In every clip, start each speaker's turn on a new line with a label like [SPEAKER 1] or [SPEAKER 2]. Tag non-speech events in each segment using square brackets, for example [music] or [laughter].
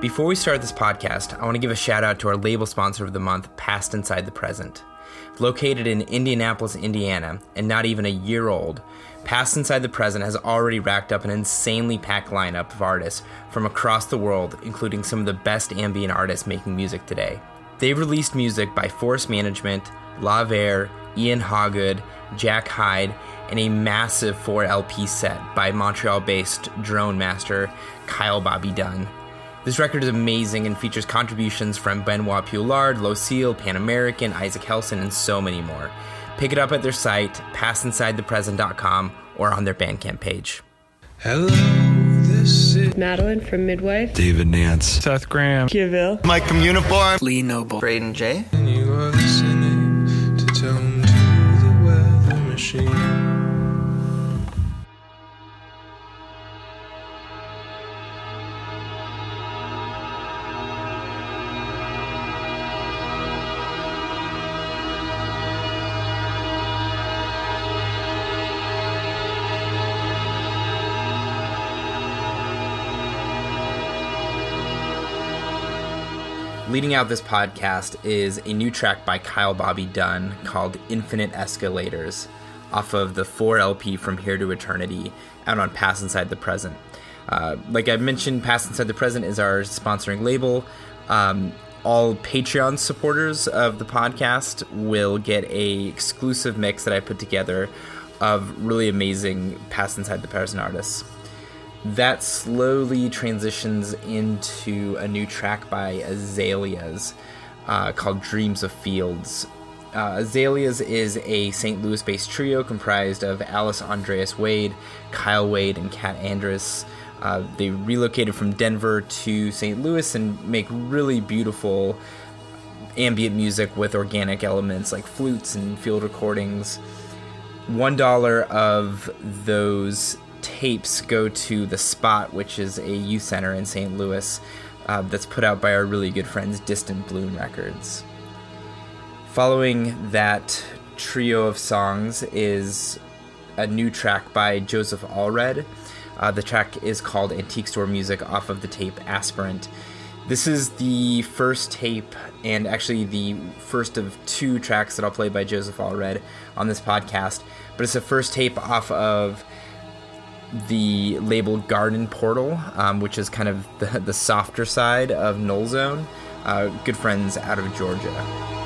[SPEAKER 1] Before we start this podcast, I want to give a shout out to our label sponsor of the month, Past Inside the Present. Located in Indianapolis, Indiana, and not even a year old, Past Inside the Present has already racked up an insanely packed lineup of artists from across the world, including some of the best ambient artists making music today. They've released music by Forest Management, La Vere, Ian Hawgood, Jack Hyde, and a massive 4 LP set by Montreal based drone master Kyle Bobby Dunn. This record is amazing and features contributions from Benoit Pioulard, Lucille, Pan American, Isaac Helson, and so many more. Pick it up at their site, pastinsidethepresent.com, or on their Bandcamp page.
[SPEAKER 2] Hello, this is
[SPEAKER 3] Madeline from Midwife.
[SPEAKER 4] David Nance.
[SPEAKER 5] Seth Graham.
[SPEAKER 3] Kiyaville.
[SPEAKER 6] Mike from Uniform.
[SPEAKER 7] Lee Noble.
[SPEAKER 8] Braden J.
[SPEAKER 2] and you are listening to Tome to the Weather Machine.
[SPEAKER 1] Leading out this podcast is a new track by Kyle Bobby Dunn called Infinite Escalators off of the 4 LP From Here to Eternity out on Past Inside the Present. Uh, like I mentioned, Past Inside the Present is our sponsoring label. Um, all Patreon supporters of the podcast will get a exclusive mix that I put together of really amazing Past Inside the Present artists that slowly transitions into a new track by Azaleas uh, called Dreams of Fields. Uh, Azaleas is a St. Louis based trio comprised of Alice Andreas Wade, Kyle Wade, and Kat Andrus. Uh, they relocated from Denver to St. Louis and make really beautiful ambient music with organic elements like flutes and field recordings. One dollar of those tapes go to the Spot, which is a youth center in St. Louis uh, that's put out by our really good friends Distant Bloom Records. Following that trio of songs is a new track by Joseph Allred. Uh, the track is called Antique Store Music off of the tape Aspirant. This is the first tape and actually the first of two tracks that I'll play by Joseph Allred on this podcast, but it's the first tape off of the label Garden Portal, um, which is kind of the, the softer side of Null Zone. Uh, good friends out of Georgia.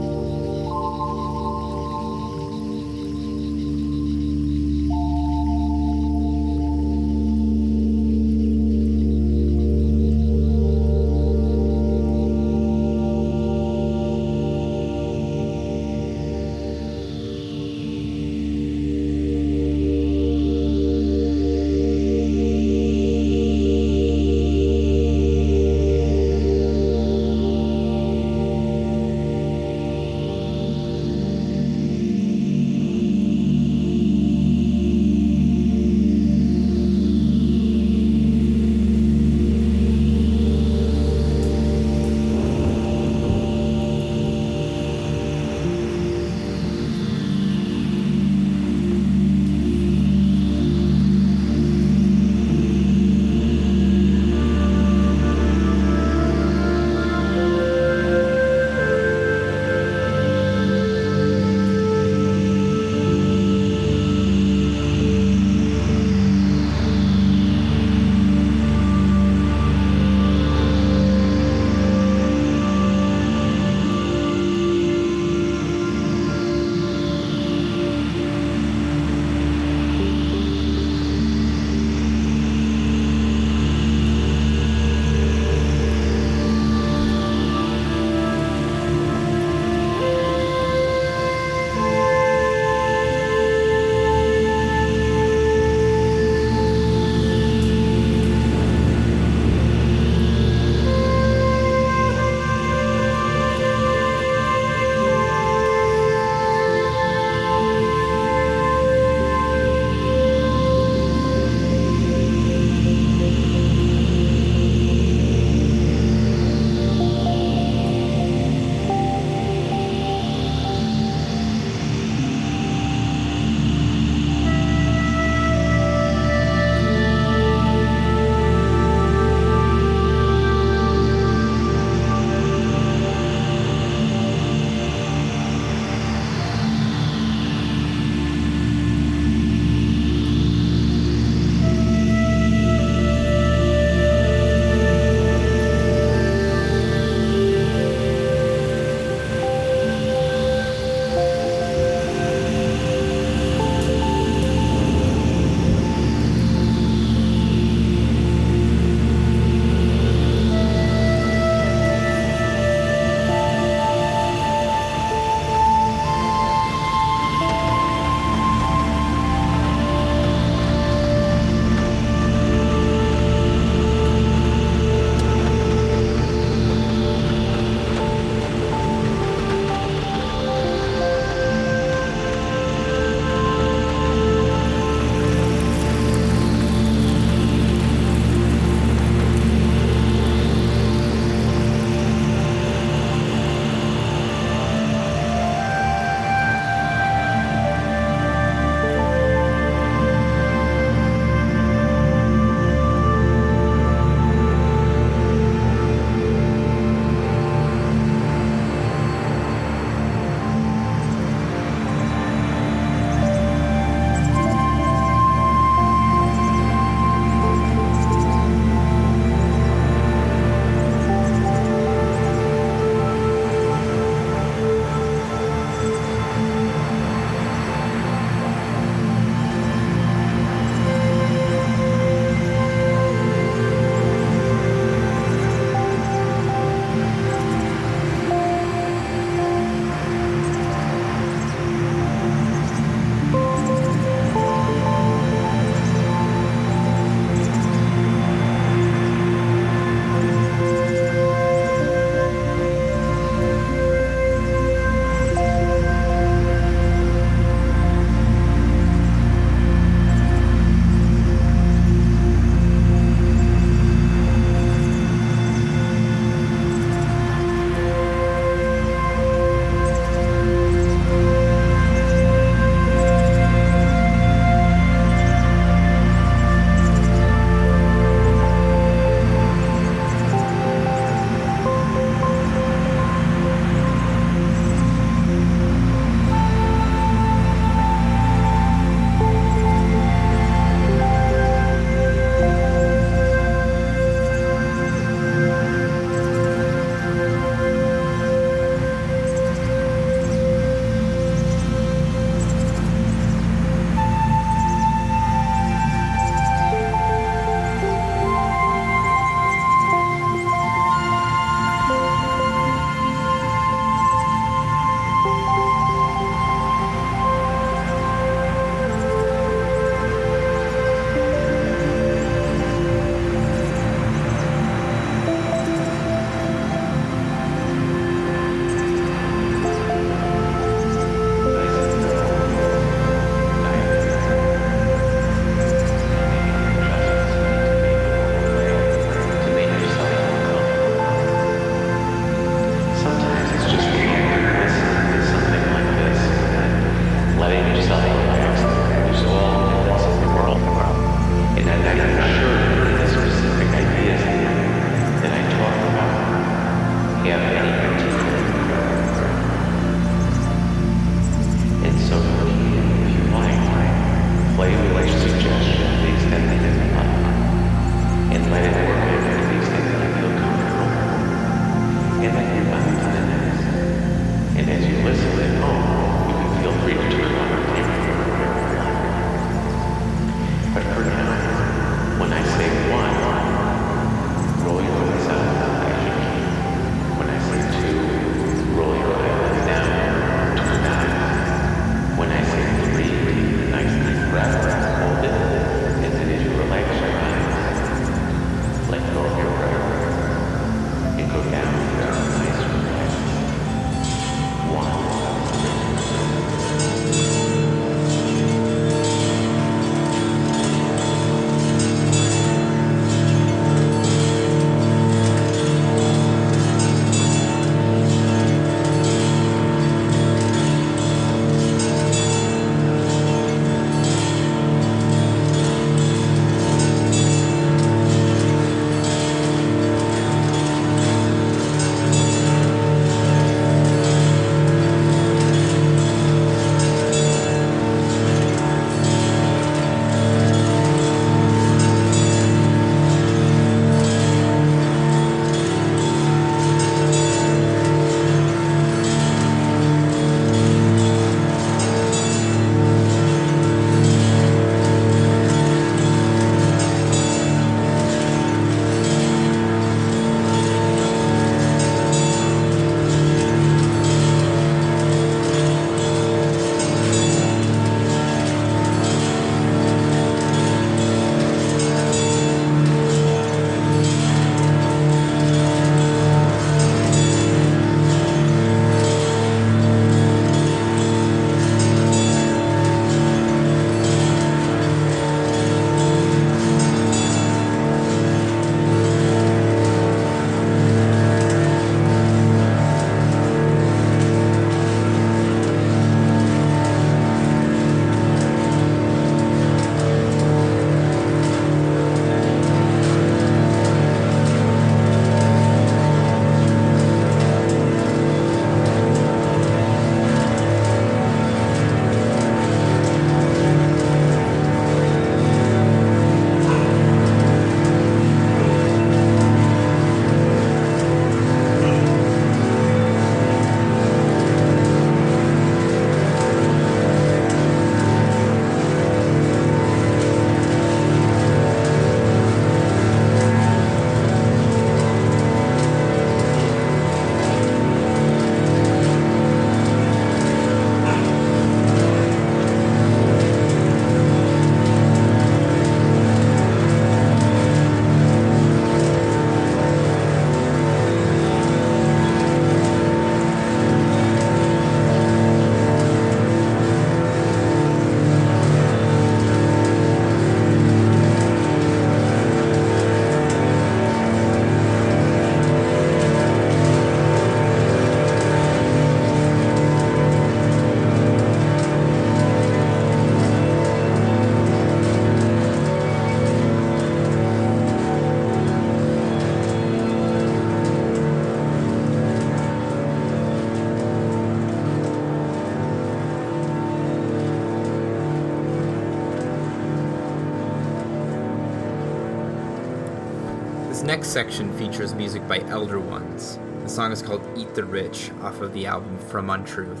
[SPEAKER 1] Next section features music by Elder Ones. The song is called Eat the Rich off of the album From Untruth.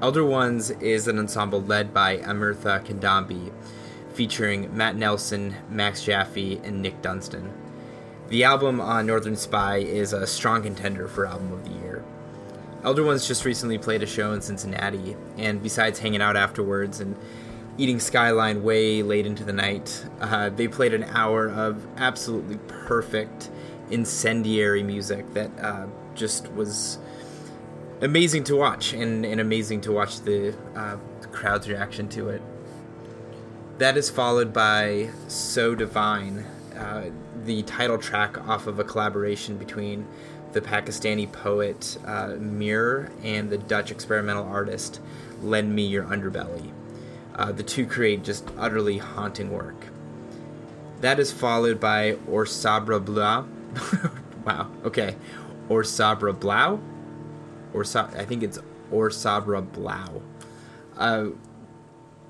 [SPEAKER 1] Elder Ones is an ensemble led by Amirtha Kidambi, featuring Matt Nelson, Max Jaffe, and Nick Dunston. The album on Northern Spy is a strong contender for Album of the Year. Elder Ones just recently played a show in Cincinnati, and besides hanging out afterwards and eating Skyline way late into the night, uh, they played an hour of absolutely perfect, incendiary music that uh, just was amazing to watch and, and amazing to watch the uh, crowd's reaction to it. That is followed by So Divine, uh, the title track off of a collaboration between the Pakistani poet uh, Myrh and the Dutch experimental artist Lend Me Your Underbelly. Uh, the two create just utterly haunting work. That is followed by Or Sabra Blau. [laughs] wow, okay. Or Sabra Blau? Or Sa- I think it's Or Sabra Blau. Uh,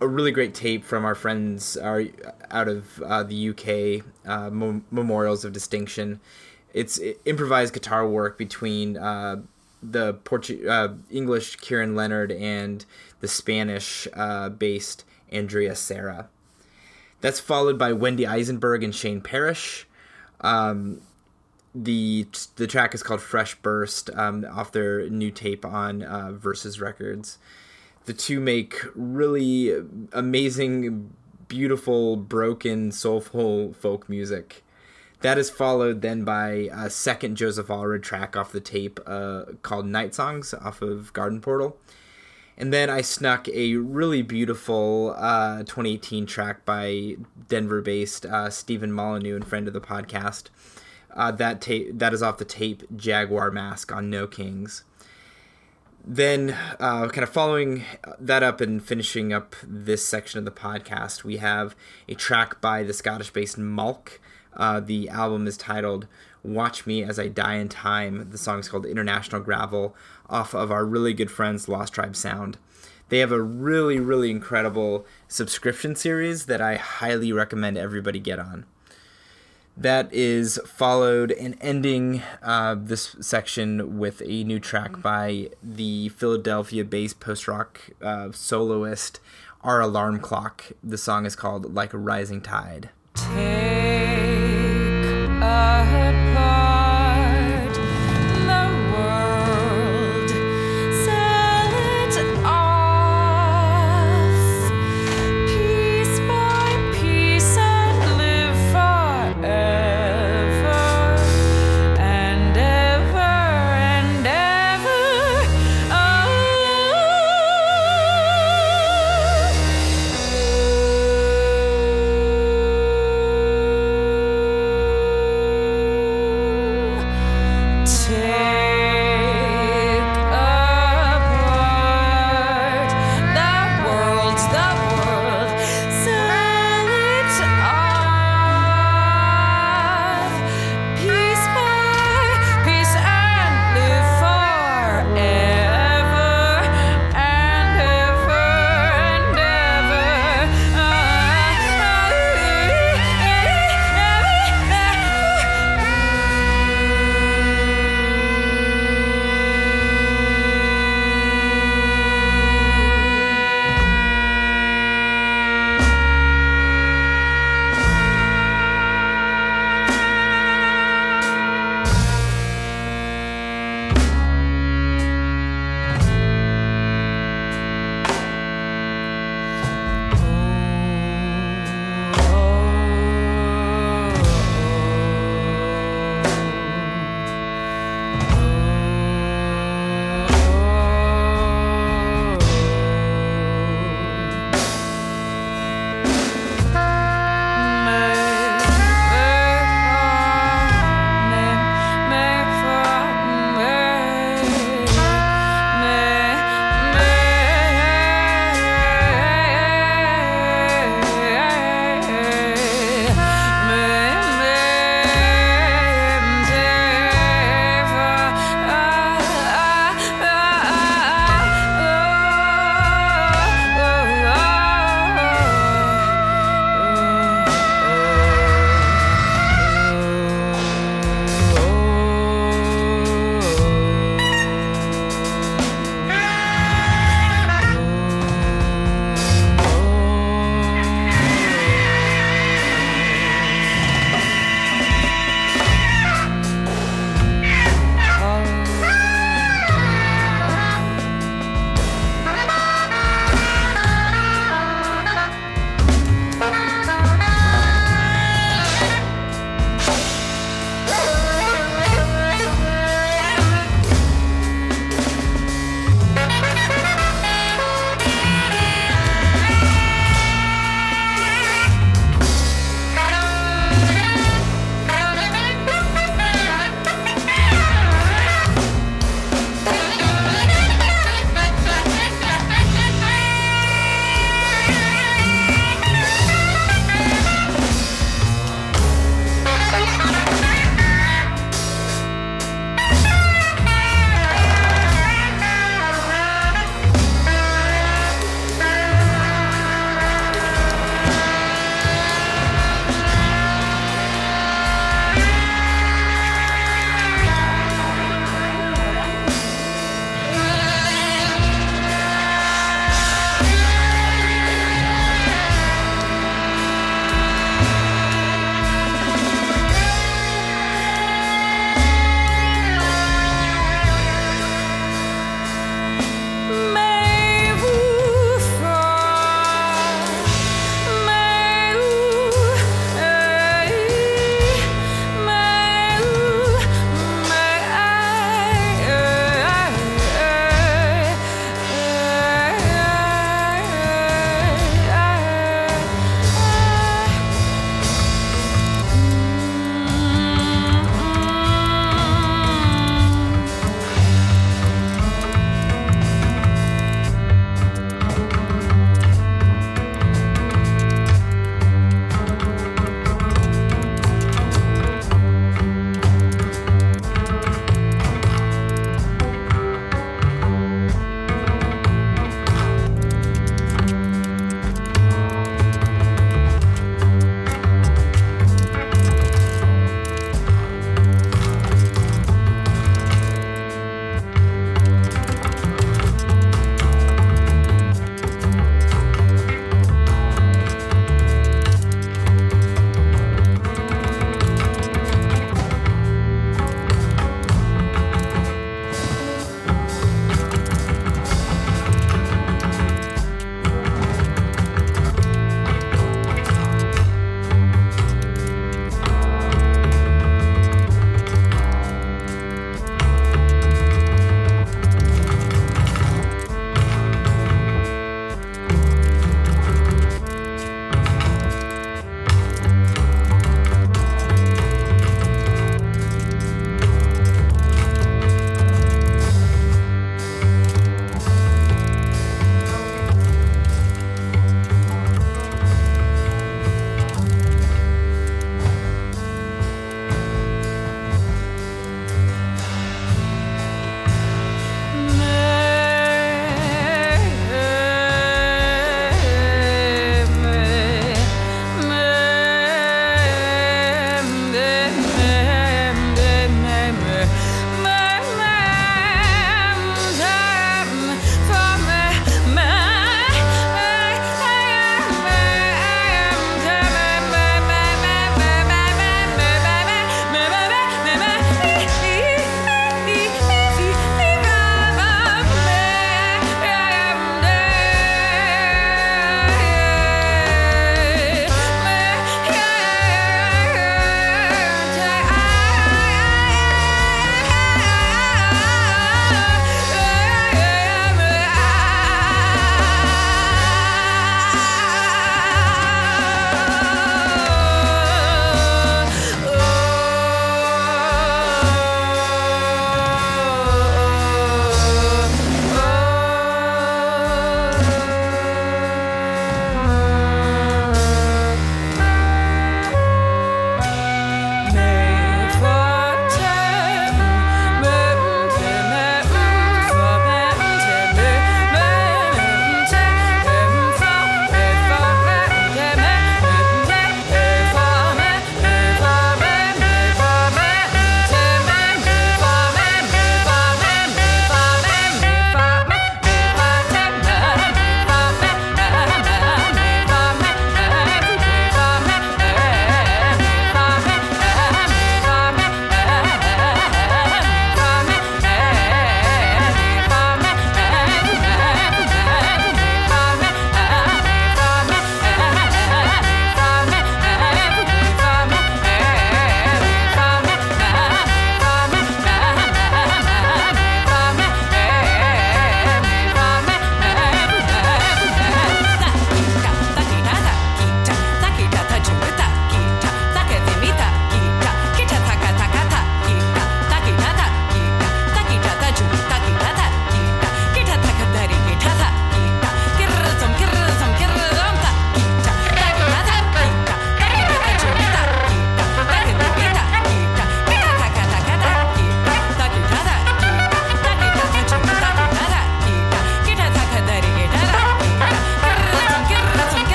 [SPEAKER 1] a really great tape from our friends our, out of uh, the UK, uh, Memorials of Distinction. It's improvised guitar work between uh, the Portu- uh, English Kieran Leonard and the Spanish uh, based Andrea Serra. That's followed by Wendy Eisenberg and Shane Parish. Um, the the track is called Fresh Burst um, off their new tape on uh, Versus Records. The two make really amazing, beautiful, broken, soulful folk music. That is followed then by a second Joseph Allred track off the tape uh, called Night Songs off of Garden Portal. And then I snuck a really beautiful uh, 2018 track by Denver based uh, Stephen Molyneux and friend of the podcast uh, that tape that is off the tape Jaguar Mask on No Kings. Then, uh, kind of following that up and finishing up this section of the podcast, we have a track by the Scottish-based Malk. Uh, the album is titled "Watch Me as I Die in Time." The song is called "International Gravel," off of our really good friends Lost Tribe Sound. They have a really, really incredible subscription series that I highly recommend everybody get on that is followed and ending uh, this section with a new track by the Philadelphia-based post-rock uh, soloist Our Alarm Clock. The song is called "Like a Rising Tide."
[SPEAKER 3] Die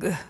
[SPEAKER 3] starving.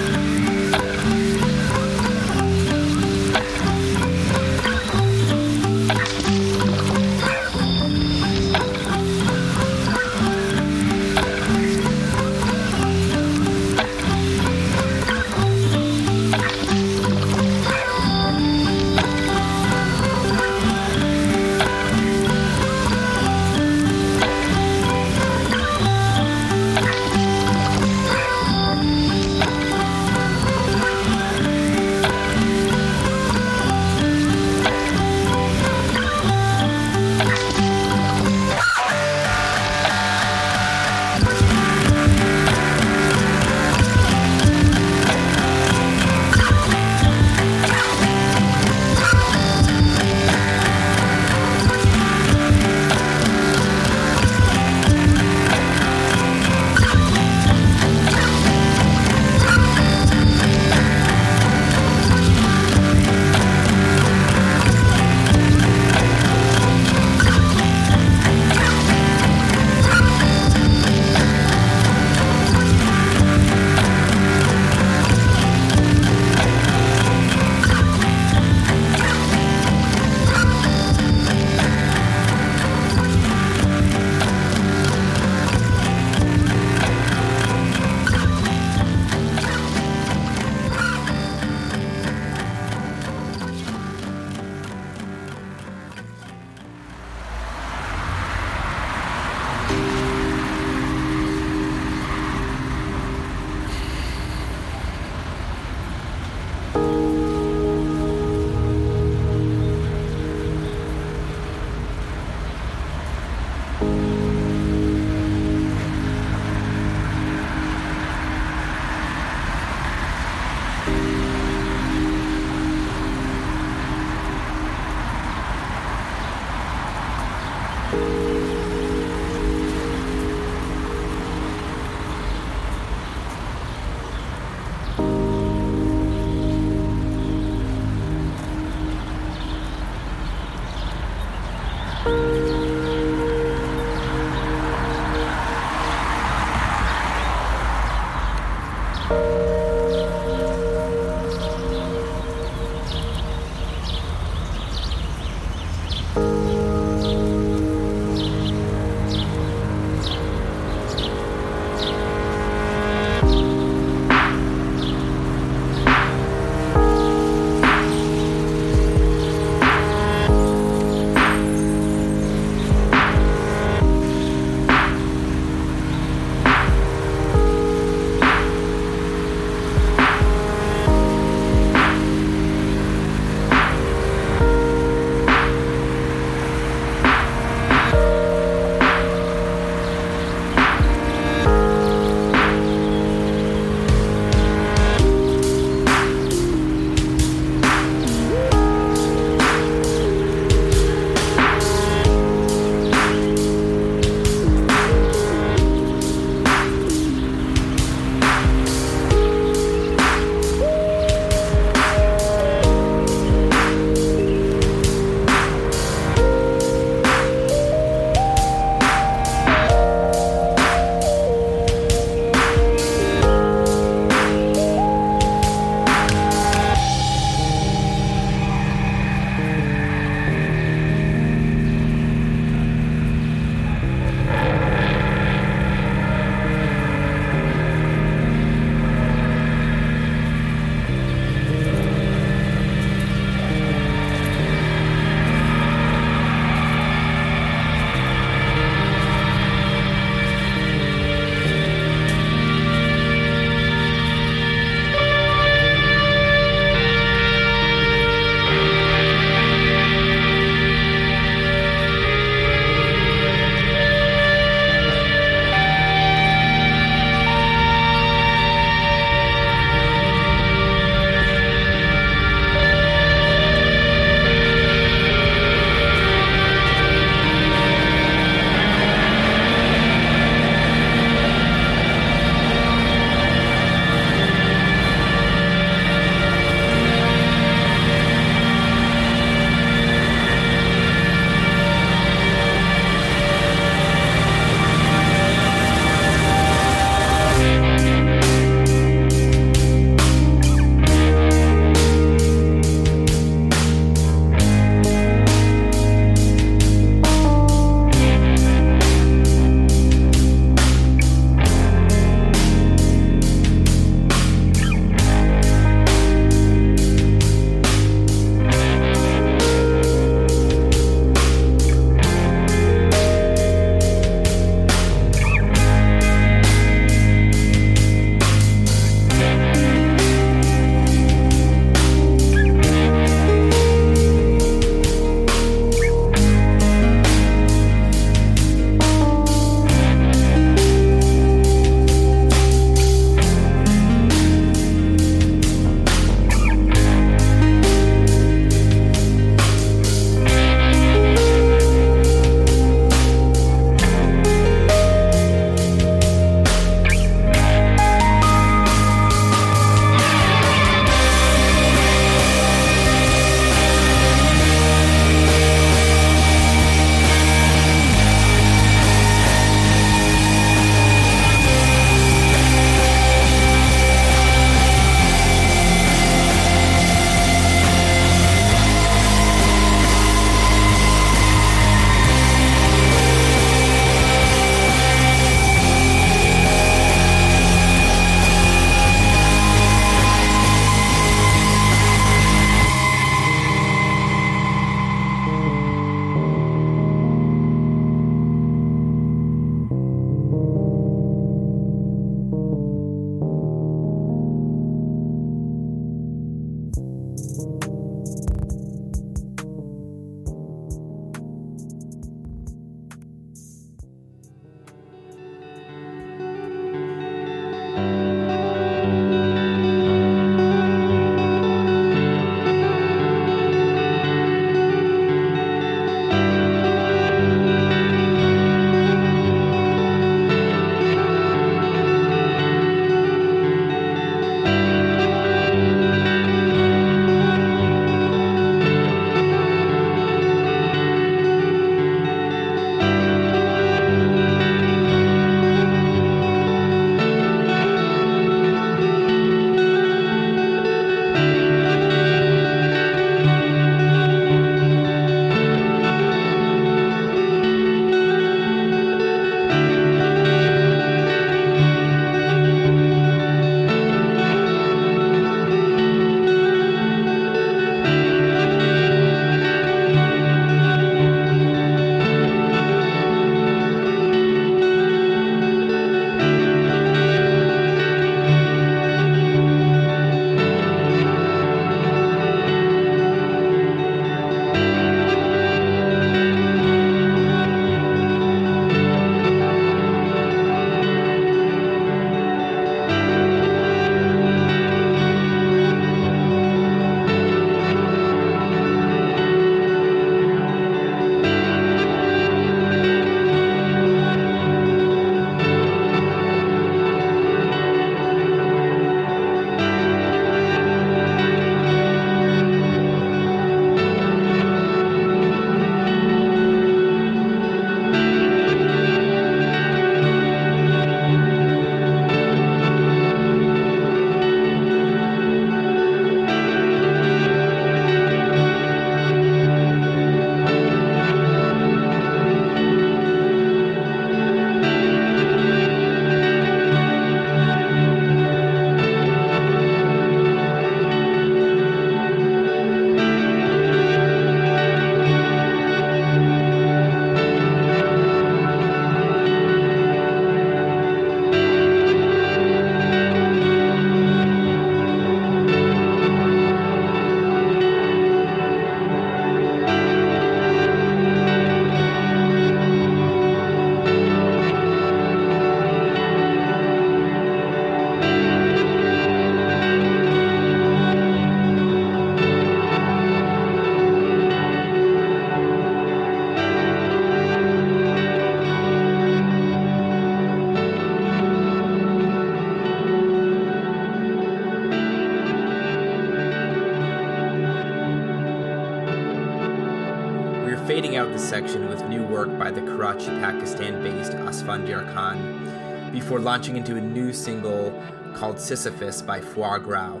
[SPEAKER 1] Khan before launching into a new single called Sisyphus by Foie Gras.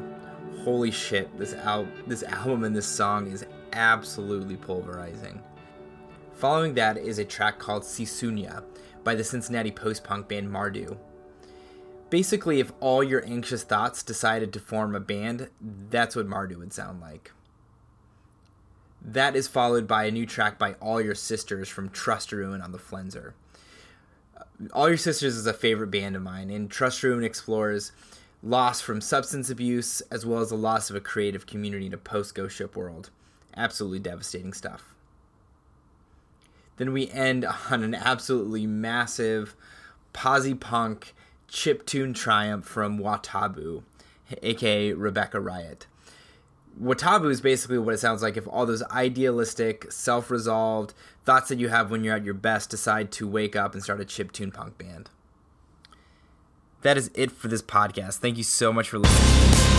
[SPEAKER 1] Holy shit, this, al- this album and this song is absolutely pulverizing. Following that is a track called Sisunya by the Cincinnati post punk band Mardou. Basically, if all your anxious thoughts decided to form a band, that's what Mardou would sound like. That is followed by a new track by All Your Sisters from Trust Ruin on the Flenser. All Your Sisters is a favorite band of mine, and Trust Ruin explores loss from substance abuse as well as the loss of a creative community in a post ghost ship world. Absolutely devastating stuff. Then we end on an absolutely massive posy punk chip tune triumph from Watabou, aka Rebecca Riot. Watabou is basically what it sounds like if all those idealistic, self resolved thoughts that you have when you're at your best decide to wake up and start a chip tune punk band. That is it for this podcast. Thank you so much for listening.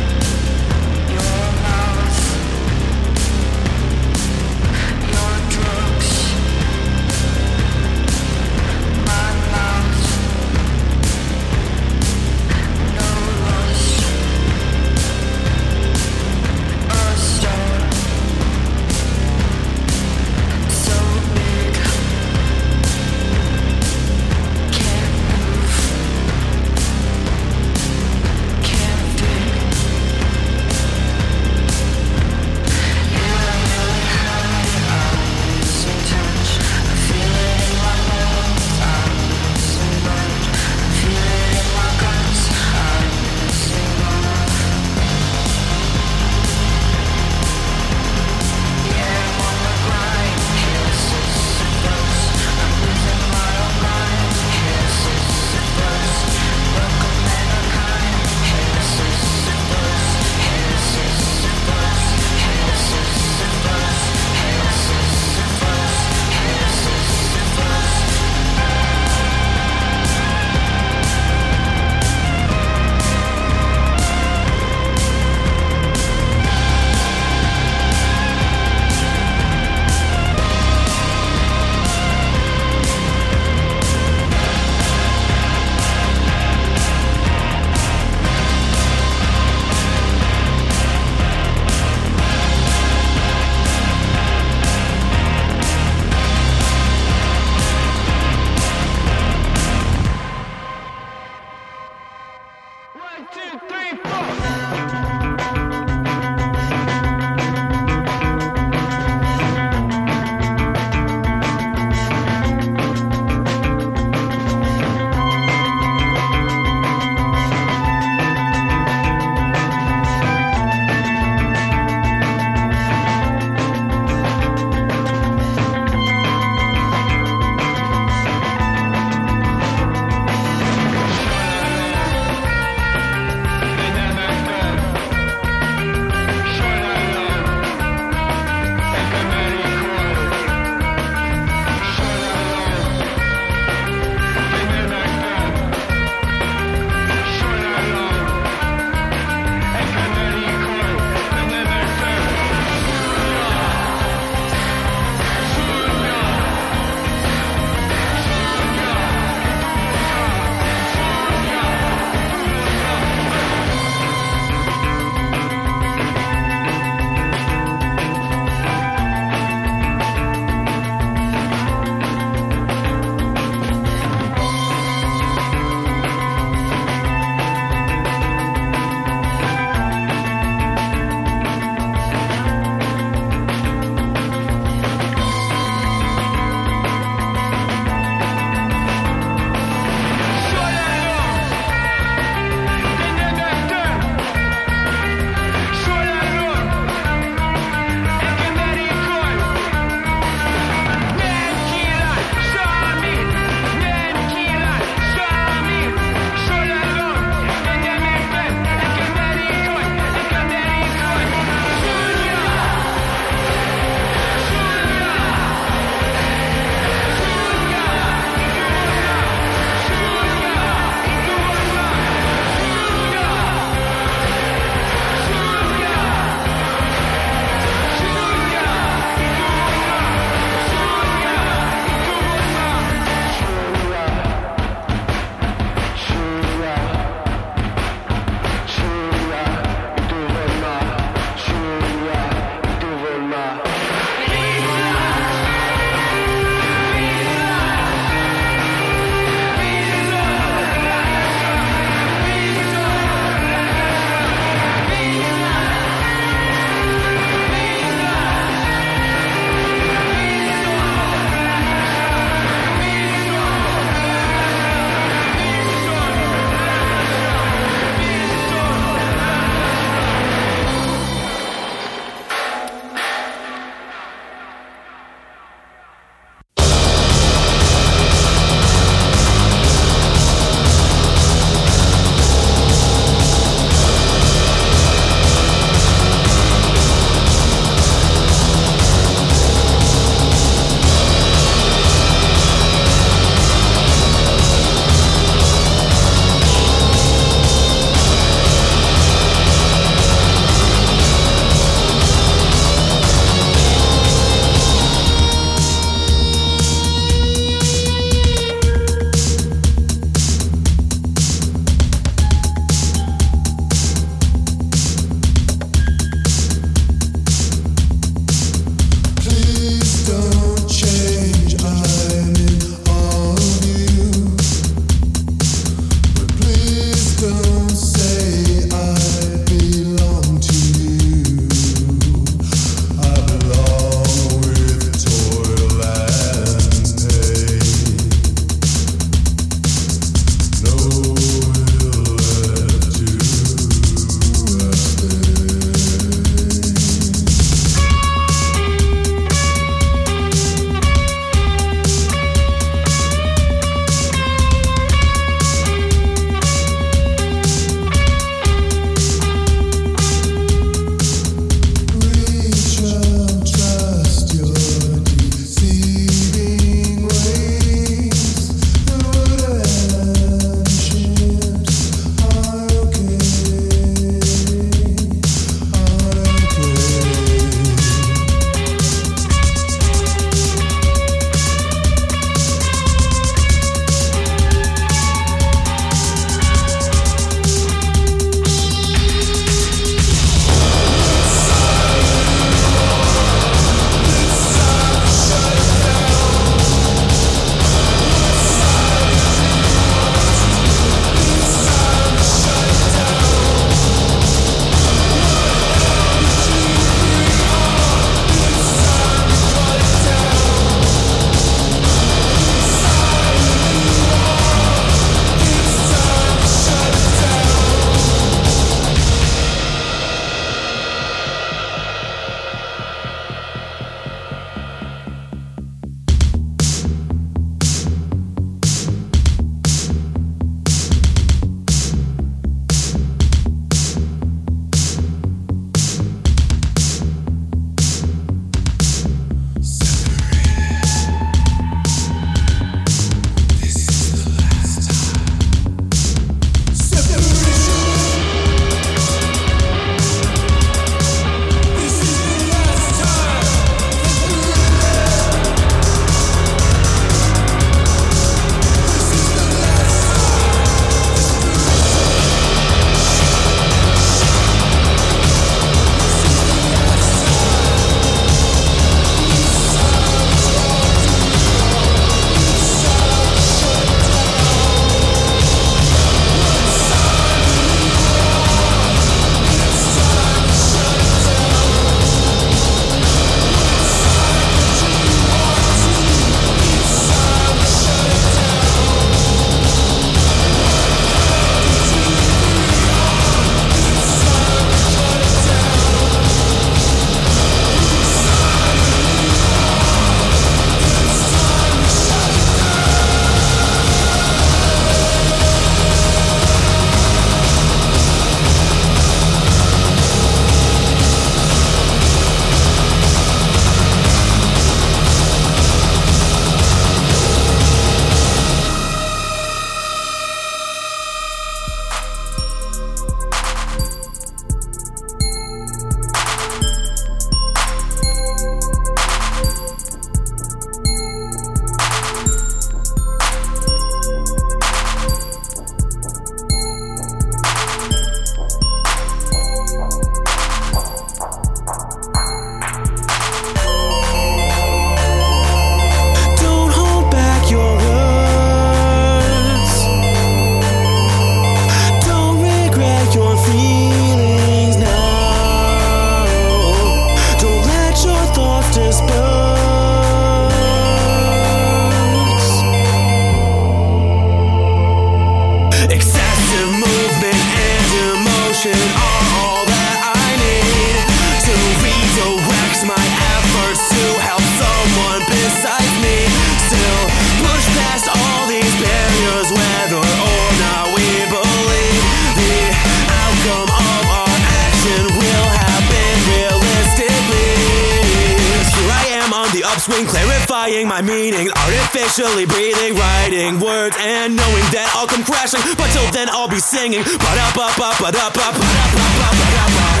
[SPEAKER 4] clarifying my meaning, artificially breathing, writing words, and knowing that I'll come crashing. But till then, I'll be singing. But up, up, up, but up, up, but up, up, but up, up.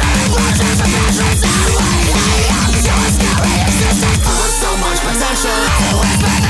[SPEAKER 4] So much potential.